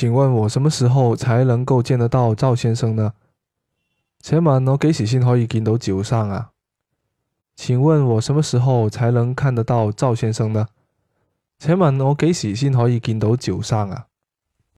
请问我什么时候才能够见得到赵先生呢？请问我几时先可以见到赵生啊？请问我什么时候才能看得到赵先生呢？请问我几时先可以见到赵生啊？